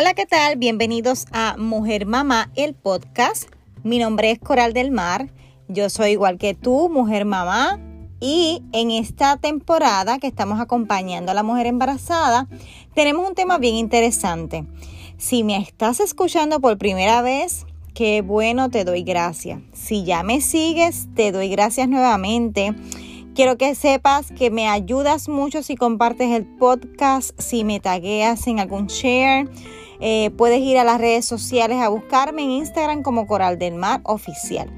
Hola, ¿qué tal? Bienvenidos a Mujer Mamá, el podcast. Mi nombre es Coral del Mar. Yo soy igual que tú, mujer mamá. Y en esta temporada que estamos acompañando a la mujer embarazada, tenemos un tema bien interesante. Si me estás escuchando por primera vez, qué bueno, te doy gracias. Si ya me sigues, te doy gracias nuevamente. Quiero que sepas que me ayudas mucho si compartes el podcast, si me tagueas en algún share eh, puedes ir a las redes sociales a buscarme en Instagram como Coral del Mar Oficial.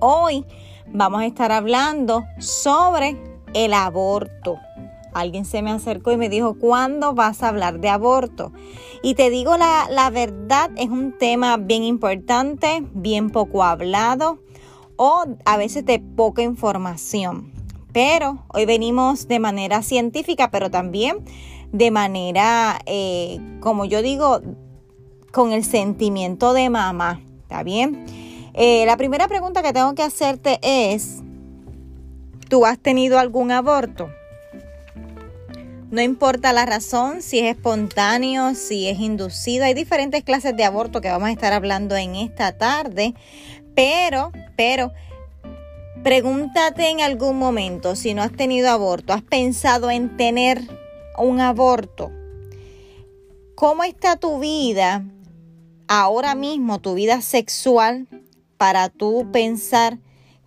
Hoy vamos a estar hablando sobre el aborto. Alguien se me acercó y me dijo, ¿cuándo vas a hablar de aborto? Y te digo la, la verdad, es un tema bien importante, bien poco hablado o a veces de poca información. Pero hoy venimos de manera científica, pero también de manera, eh, como yo digo, con el sentimiento de mamá. ¿Está bien? Eh, la primera pregunta que tengo que hacerte es, ¿tú has tenido algún aborto? No importa la razón, si es espontáneo, si es inducido, hay diferentes clases de aborto que vamos a estar hablando en esta tarde, pero, pero, pregúntate en algún momento si no has tenido aborto, ¿has pensado en tener un aborto, ¿cómo está tu vida ahora mismo, tu vida sexual, para tú pensar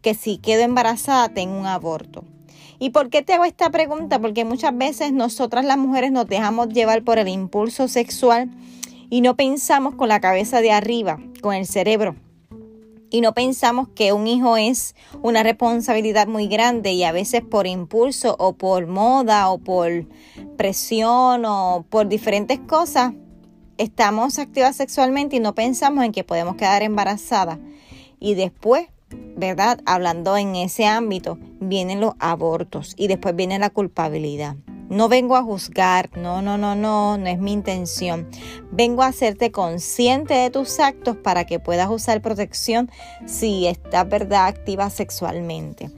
que si quedo embarazada tengo un aborto? ¿Y por qué te hago esta pregunta? Porque muchas veces nosotras las mujeres nos dejamos llevar por el impulso sexual y no pensamos con la cabeza de arriba, con el cerebro y no pensamos que un hijo es una responsabilidad muy grande y a veces por impulso o por moda o por presión o por diferentes cosas estamos activas sexualmente y no pensamos en que podemos quedar embarazadas y después ¿verdad? Hablando en ese ámbito, vienen los abortos y después viene la culpabilidad. No vengo a juzgar, no, no, no, no, no es mi intención. Vengo a hacerte consciente de tus actos para que puedas usar protección si estás, verdad, activa sexualmente.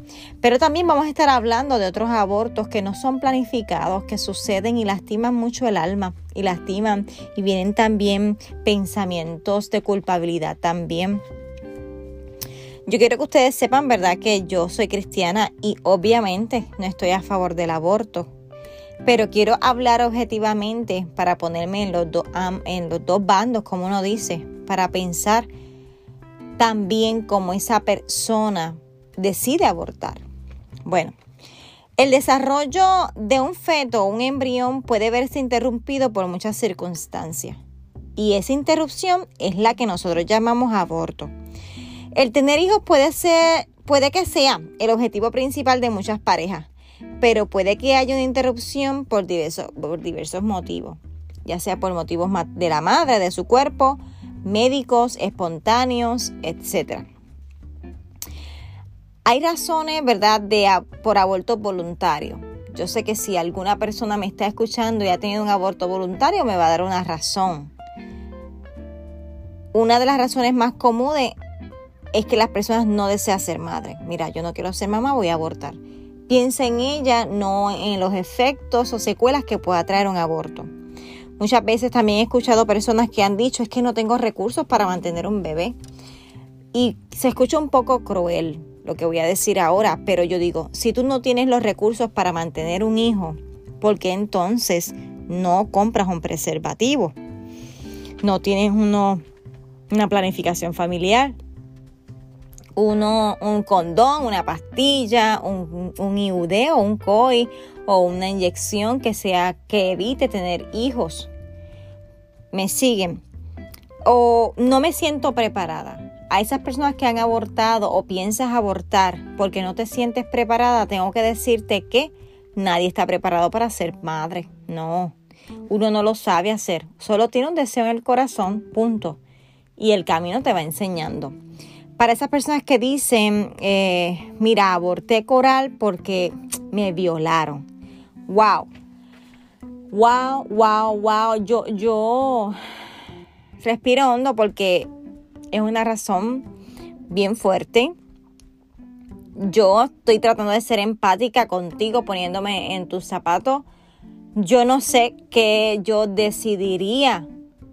Pero también vamos a estar hablando de otros abortos que no son planificados, que suceden y lastiman mucho el alma y lastiman y vienen también pensamientos de culpabilidad también. Yo quiero que ustedes sepan, ¿verdad?, que yo soy cristiana y obviamente no estoy a favor del aborto pero quiero hablar objetivamente para ponerme en los, en los dos bandos, como uno dice, para pensar también cómo esa persona decide abortar. Bueno, el desarrollo de un feto o un embrión puede verse interrumpido por muchas circunstancias y esa interrupción es la que nosotros llamamos aborto. El tener hijos puede ser, puede que sea el objetivo principal de muchas parejas, pero puede que haya una interrupción por diversos, por diversos motivos, ya sea por motivos de la madre, de su cuerpo, médicos, espontáneos, etc. Hay razones, ¿verdad?, de, por aborto voluntario. Yo sé que si alguna persona me está escuchando y ha tenido un aborto voluntario, me va a dar una razón. Una de las razones más comunes es que las personas no desean ser madre. Mira, yo no quiero ser mamá, voy a abortar. Piensa en ella, no en los efectos o secuelas que pueda traer un aborto. Muchas veces también he escuchado personas que han dicho es que no tengo recursos para mantener un bebé. Y se escucha un poco cruel lo que voy a decir ahora, pero yo digo, si tú no tienes los recursos para mantener un hijo, ¿por qué entonces no compras un preservativo? No tienes uno, una planificación familiar uno, un condón, una pastilla, un, un IUD o un COI o una inyección que sea que evite tener hijos. Me siguen. O no me siento preparada. A esas personas que han abortado o piensas abortar porque no te sientes preparada, tengo que decirte que nadie está preparado para ser madre. No, uno no lo sabe hacer. Solo tiene un deseo en el corazón, punto. Y el camino te va enseñando para esas personas que dicen, eh, mira, aborté coral porque me violaron. Wow. Wow, wow, wow. Yo, yo respiro hondo porque es una razón bien fuerte. Yo estoy tratando de ser empática contigo, poniéndome en tus zapatos. Yo no sé qué yo decidiría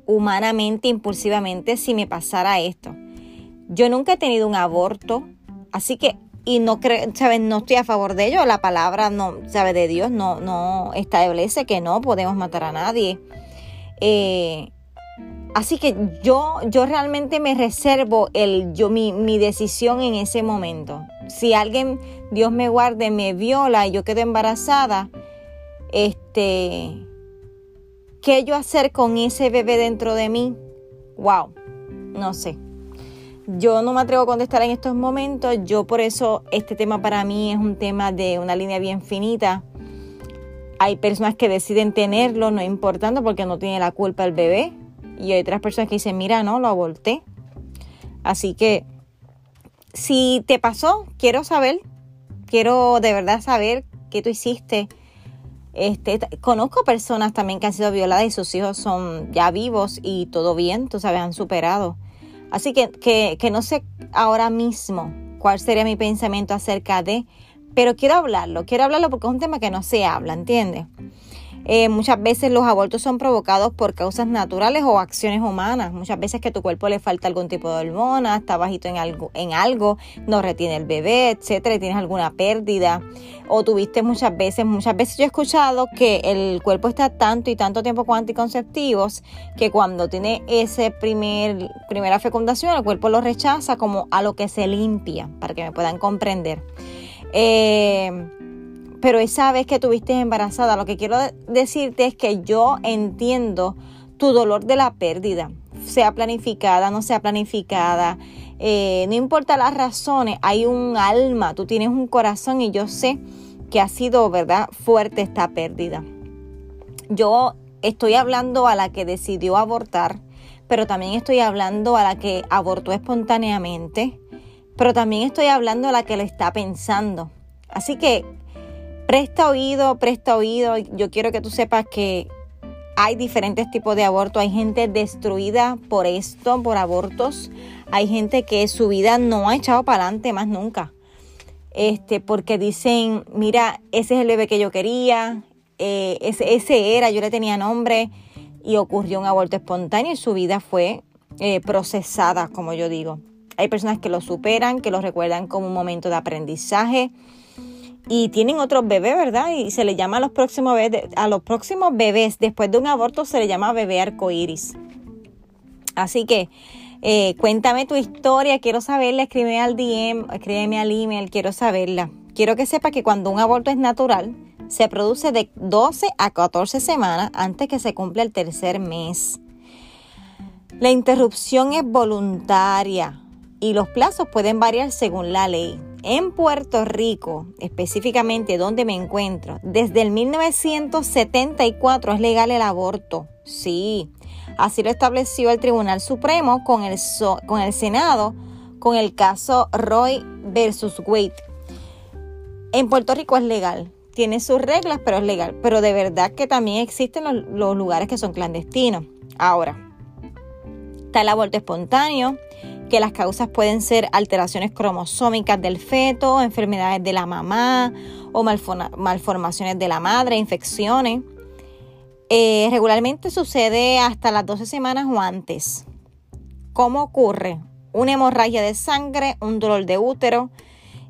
humanamente, impulsivamente, si me pasara esto. Yo nunca he tenido un aborto, así que, y no creo, ¿sabes? No estoy a favor de ello. La palabra, no, ¿sabe? De Dios no, no establece que no podemos matar a nadie. Eh, así que yo, yo realmente me reservo el, yo, mi, mi decisión en ese momento. Si alguien, Dios me guarde, me viola y yo quedo embarazada, este, ¿qué yo hacer con ese bebé dentro de mí? Wow, no sé. Yo no me atrevo a contestar en estos momentos, yo por eso este tema para mí es un tema de una línea bien finita. Hay personas que deciden tenerlo, no importando porque no tiene la culpa el bebé. Y hay otras personas que dicen, mira, no, lo aborté. Así que, si te pasó, quiero saber, quiero de verdad saber qué tú hiciste. Este, conozco personas también que han sido violadas y sus hijos son ya vivos y todo bien, tú sabes, han superado. Así que, que, no sé ahora mismo cuál sería mi pensamiento acerca de, pero quiero hablarlo, quiero hablarlo porque es un tema que no se habla, ¿entiendes? Eh, muchas veces los abortos son provocados por causas naturales o acciones humanas. Muchas veces que tu cuerpo le falta algún tipo de hormona, está bajito en algo, en algo, no retiene el bebé, etcétera, y tienes alguna pérdida. O tuviste muchas veces, muchas veces yo he escuchado que el cuerpo está tanto y tanto tiempo con anticonceptivos que cuando tiene ese primer, primera fecundación, el cuerpo lo rechaza como a lo que se limpia, para que me puedan comprender. Eh, pero esa vez que tuviste embarazada, lo que quiero decirte es que yo entiendo tu dolor de la pérdida, sea planificada, no sea planificada, eh, no importa las razones, hay un alma, tú tienes un corazón y yo sé que ha sido, ¿verdad?, fuerte esta pérdida. Yo estoy hablando a la que decidió abortar, pero también estoy hablando a la que abortó espontáneamente, pero también estoy hablando a la que le está pensando. Así que Presta oído, presta oído. Yo quiero que tú sepas que hay diferentes tipos de aborto. Hay gente destruida por esto, por abortos. Hay gente que su vida no ha echado para adelante más nunca. Este, porque dicen, mira, ese es el bebé que yo quería, eh, ese, era, yo le tenía nombre y ocurrió un aborto espontáneo y su vida fue eh, procesada, como yo digo. Hay personas que lo superan, que lo recuerdan como un momento de aprendizaje, y tienen otros bebés, ¿verdad? Y se le llama a los próximos bebés, a los próximos bebés después de un aborto se le llama bebé arcoíris. Así que eh, cuéntame tu historia, quiero saberla, escríbeme al DM, escríbeme al email, quiero saberla. Quiero que sepa que cuando un aborto es natural, se produce de 12 a 14 semanas antes que se cumpla el tercer mes. La interrupción es voluntaria y los plazos pueden variar según la ley. En Puerto Rico, específicamente donde me encuentro, desde el 1974 es legal el aborto. Sí, así lo estableció el Tribunal Supremo con el, con el Senado con el caso Roy versus Wade. En Puerto Rico es legal, tiene sus reglas, pero es legal. Pero de verdad que también existen los, los lugares que son clandestinos. Ahora, está el aborto espontáneo, que las causas pueden ser alteraciones cromosómicas del feto, enfermedades de la mamá o malformaciones de la madre, infecciones. Eh, regularmente sucede hasta las 12 semanas o antes. ¿Cómo ocurre? Una hemorragia de sangre, un dolor de útero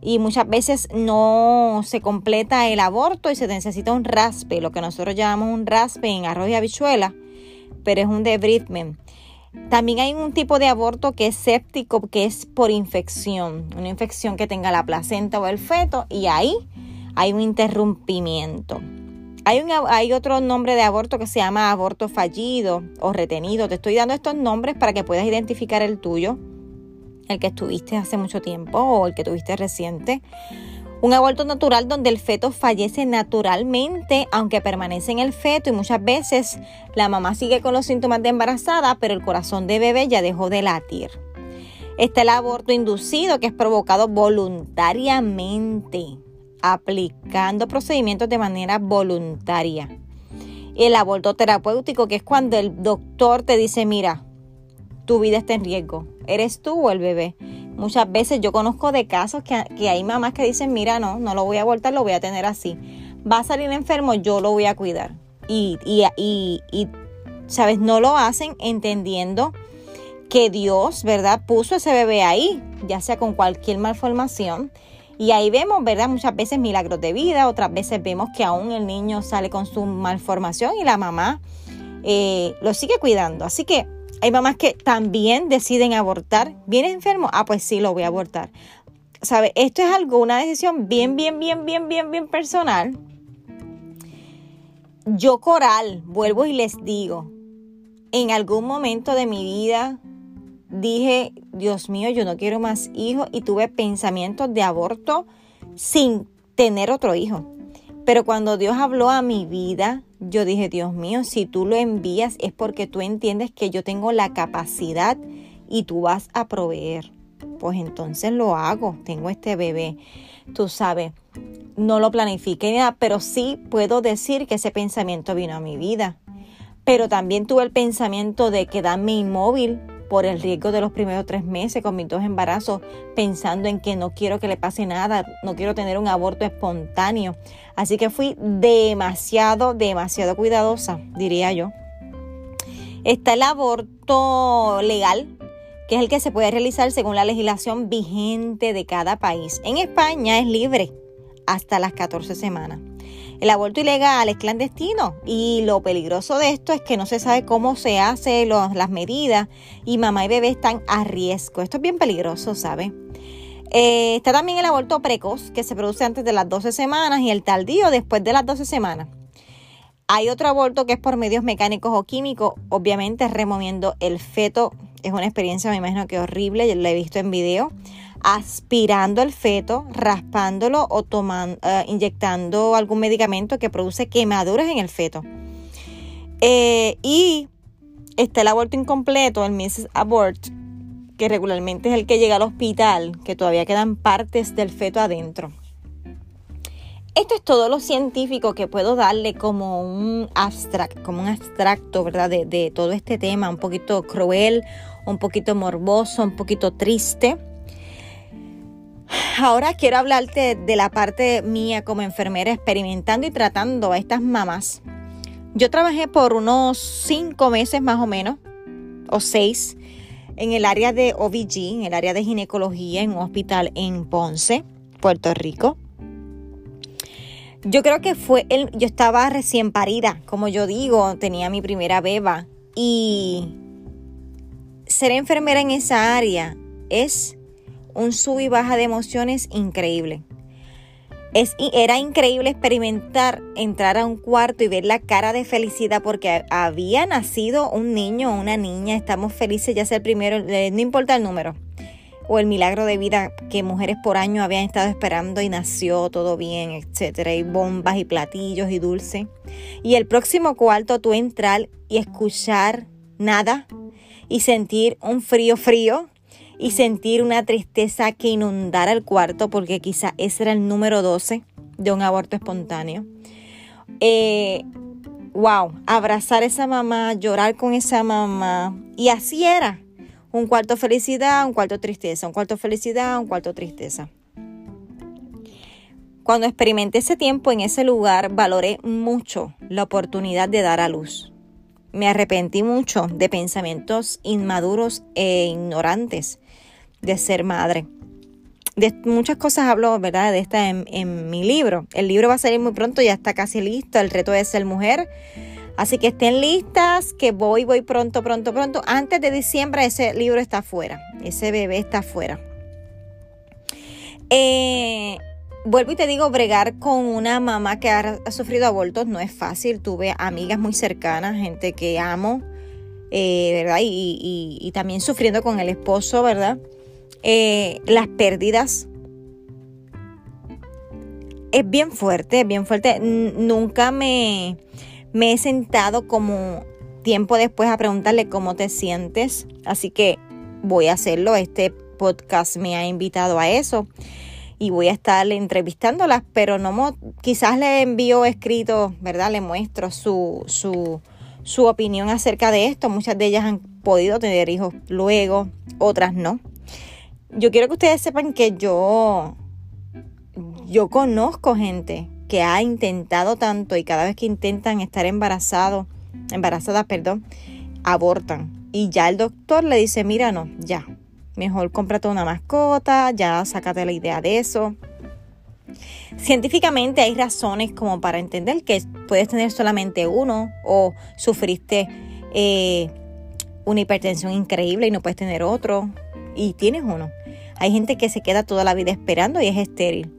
y muchas veces no se completa el aborto y se necesita un raspe, lo que nosotros llamamos un raspe en arroz y habichuela, pero es un debridement. También hay un tipo de aborto que es séptico, que es por infección, una infección que tenga la placenta o el feto y ahí hay un interrumpimiento. Hay, hay otro nombre de aborto que se llama aborto fallido o retenido. Te estoy dando estos nombres para que puedas identificar el tuyo, el que estuviste hace mucho tiempo o el que tuviste reciente. Un aborto natural donde el feto fallece naturalmente, aunque permanece en el feto y muchas veces la mamá sigue con los síntomas de embarazada, pero el corazón de bebé ya dejó de latir. Está el aborto inducido, que es provocado voluntariamente, aplicando procedimientos de manera voluntaria. El aborto terapéutico, que es cuando el doctor te dice, mira, tu vida está en riesgo, eres tú o el bebé. Muchas veces yo conozco de casos que, hay mamás que dicen, mira, no, no lo voy a abortar, lo voy a tener así. Va a salir enfermo, yo lo voy a cuidar. Y, y, y, y ¿sabes? No lo hacen entendiendo que Dios, ¿verdad? Puso ese bebé ahí, ya sea con cualquier malformación. Y ahí vemos, ¿verdad? Muchas veces milagros de vida, otras veces vemos que aún el niño sale con su malformación y la mamá eh, lo sigue cuidando. Así que hay mamás que también deciden abortar. ¿Viene enfermo? Ah, pues sí, lo voy a abortar. ¿Sabe? Esto es algo, una decisión bien, bien, bien, bien, bien, bien personal. Yo coral, vuelvo y les digo, en algún momento de mi vida dije, Dios mío, yo no quiero más hijos y tuve pensamientos de aborto sin tener otro hijo. Pero cuando Dios habló a mi vida, yo dije, Dios mío, si tú lo envías es porque tú entiendes que yo tengo la capacidad y tú vas a proveer. Pues entonces lo hago, tengo este bebé. Tú sabes, no lo planifiqué nada, pero sí puedo decir que ese pensamiento vino a mi vida. Pero también tuve el pensamiento de quedarme inmóvil por el riesgo de los primeros tres meses con mis dos embarazos, pensando en que no quiero que le pase nada, no quiero tener un aborto espontáneo. Así que fui demasiado, demasiado cuidadosa, diría yo. Está el aborto legal, que es el que se puede realizar según la legislación vigente de cada país. En España es libre hasta las 14 semanas. El aborto ilegal es clandestino y lo peligroso de esto es que no se sabe cómo se hacen las medidas y mamá y bebé están a riesgo. Esto es bien peligroso, ¿sabe? Eh, está también el aborto precoz que se produce antes de las 12 semanas y el tardío después de las 12 semanas. Hay otro aborto que es por medios mecánicos o químicos, obviamente removiendo el feto. Es una experiencia, me imagino que horrible, yo la he visto en video aspirando el feto, raspándolo o tomando, eh, inyectando algún medicamento que produce quemaduras en el feto. Eh, y está el aborto incompleto, el Mrs. Abort, que regularmente es el que llega al hospital, que todavía quedan partes del feto adentro. Esto es todo lo científico que puedo darle como un abstract, como un abstracto, ¿verdad? De todo este tema, un poquito cruel, un poquito morboso, un poquito triste. Ahora quiero hablarte de la parte mía como enfermera experimentando y tratando a estas mamás. Yo trabajé por unos cinco meses más o menos, o seis, en el área de OBG, en el área de ginecología, en un hospital en Ponce, Puerto Rico. Yo creo que fue, el, yo estaba recién parida, como yo digo, tenía mi primera beba y ser enfermera en esa área es un sub y baja de emociones increíble. Es, era increíble experimentar, entrar a un cuarto y ver la cara de felicidad porque había nacido un niño o una niña, estamos felices ya sea el primero, no importa el número, o el milagro de vida que mujeres por año habían estado esperando y nació todo bien, etcétera, y bombas y platillos y dulce. Y el próximo cuarto tú entrar y escuchar nada y sentir un frío frío y sentir una tristeza que inundara el cuarto porque quizá ese era el número 12 de un aborto espontáneo. Eh, wow, abrazar a esa mamá, llorar con esa mamá. Y así era. Un cuarto felicidad, un cuarto tristeza, un cuarto felicidad, un cuarto tristeza. Cuando experimenté ese tiempo en ese lugar, valoré mucho la oportunidad de dar a luz. Me arrepentí mucho de pensamientos inmaduros e ignorantes de ser madre. De muchas cosas hablo, ¿verdad? De esta en, mi libro. El libro va a salir muy pronto, ya está casi listo. El reto de ser mujer. Así que estén listas, que voy, voy pronto, pronto, pronto. Antes de diciembre ese libro está fuera. Ese bebé está fuera. Eh, vuelvo y te digo, bregar con una mamá que ha, sufrido abortos no es fácil. Tuve amigas muy cercanas, gente que amo, eh, ¿verdad? y, también sufriendo con el esposo, ¿verdad? Eh, las pérdidas. Es bien fuerte, es bien fuerte. nunca me, me he sentado como tiempo después a preguntarle cómo te sientes. Así que voy a hacerlo. Este podcast me ha invitado a eso. Y voy a estar entrevistándolas, pero no quizás le envío escrito, ¿verdad? Le muestro su, su, su opinión acerca de esto. Muchas de ellas han podido tener hijos luego, otras no yo quiero que ustedes sepan que yo, yo conozco gente que ha intentado tanto y cada vez que intentan estar embarazado embarazadas, perdón, abortan. Y ya el doctor le dice, mira, no, ya, mejor cómprate una mascota, ya sácate la idea de eso. Científicamente hay razones como para entender que puedes tener solamente uno o sufriste eh, una hipertensión increíble y no puedes tener otro y tienes uno. Hay gente que se queda toda la vida esperando y es estéril.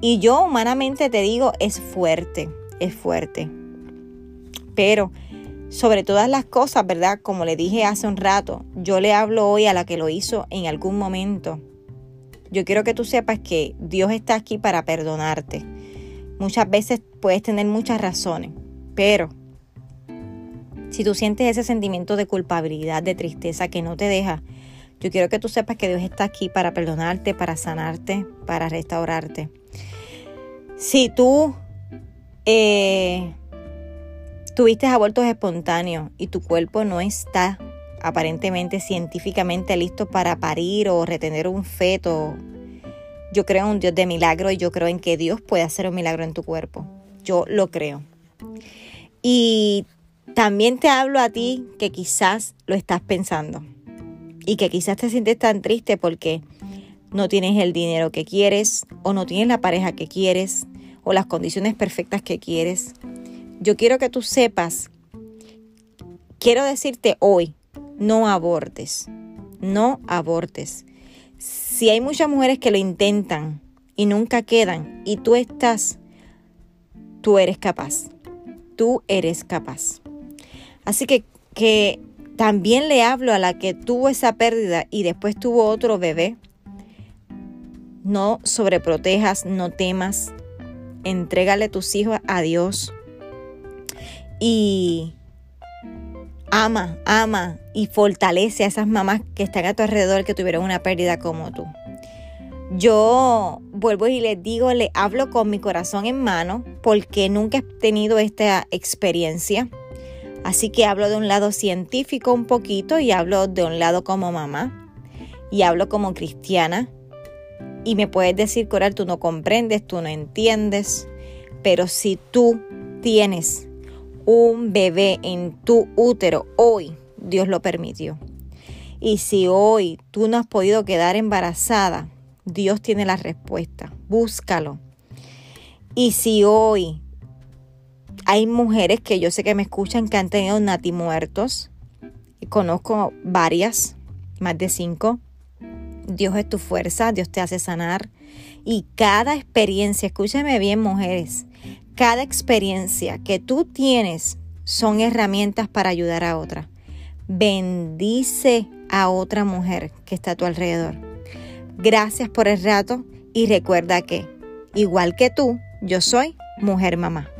Y yo humanamente te digo, es fuerte, es fuerte. Pero sobre todas las cosas, ¿verdad? Como le dije hace un rato, yo le hablo hoy a la que lo hizo en algún momento. Yo quiero que tú sepas que Dios está aquí para perdonarte. Muchas veces puedes tener muchas razones, pero si tú sientes ese sentimiento de culpabilidad, de tristeza que no te deja, yo quiero que tú sepas que Dios está aquí para perdonarte, para sanarte, para restaurarte. Si tú eh, tuviste abortos espontáneos y tu cuerpo no está aparentemente científicamente listo para parir o retener un feto, yo creo en un Dios de milagro y yo creo en que Dios puede hacer un milagro en tu cuerpo. Yo lo creo. Y también te hablo a ti que quizás lo estás pensando y que quizás te sientes tan triste porque no tienes el dinero que quieres o no tienes la pareja que quieres o las condiciones perfectas que quieres. Yo quiero que tú sepas, quiero decirte hoy, no abortes, no abortes. Si hay muchas mujeres que lo intentan y nunca quedan y tú estás, tú eres capaz, tú eres capaz. Así que, que también le hablo a la que tuvo esa pérdida y después tuvo otro bebé. No sobreprotejas, no temas. Entrégale tus hijos a Dios. Y ama, ama y fortalece a esas mamás que están a tu alrededor que tuvieron una pérdida como tú. Yo vuelvo y les digo, le hablo con mi corazón en mano porque nunca he tenido esta experiencia. Así que hablo de un lado científico un poquito y hablo de un lado como mamá y hablo como cristiana. Y me puedes decir, Coral, tú no comprendes, tú no entiendes, pero si tú tienes un bebé en tu útero hoy, Dios lo permitió. Y si hoy tú no has podido quedar embarazada, Dios tiene la respuesta. Búscalo. Y si hoy hay mujeres que yo sé que me escuchan que han tenido nati muertos. Conozco varias, más de cinco. Dios es tu fuerza, Dios te hace sanar. Y cada experiencia, escúchame bien mujeres, cada experiencia que tú tienes son herramientas para ayudar a otra. Bendice a otra mujer que está a tu alrededor. Gracias por el rato y recuerda que, igual que tú, yo soy mujer mamá.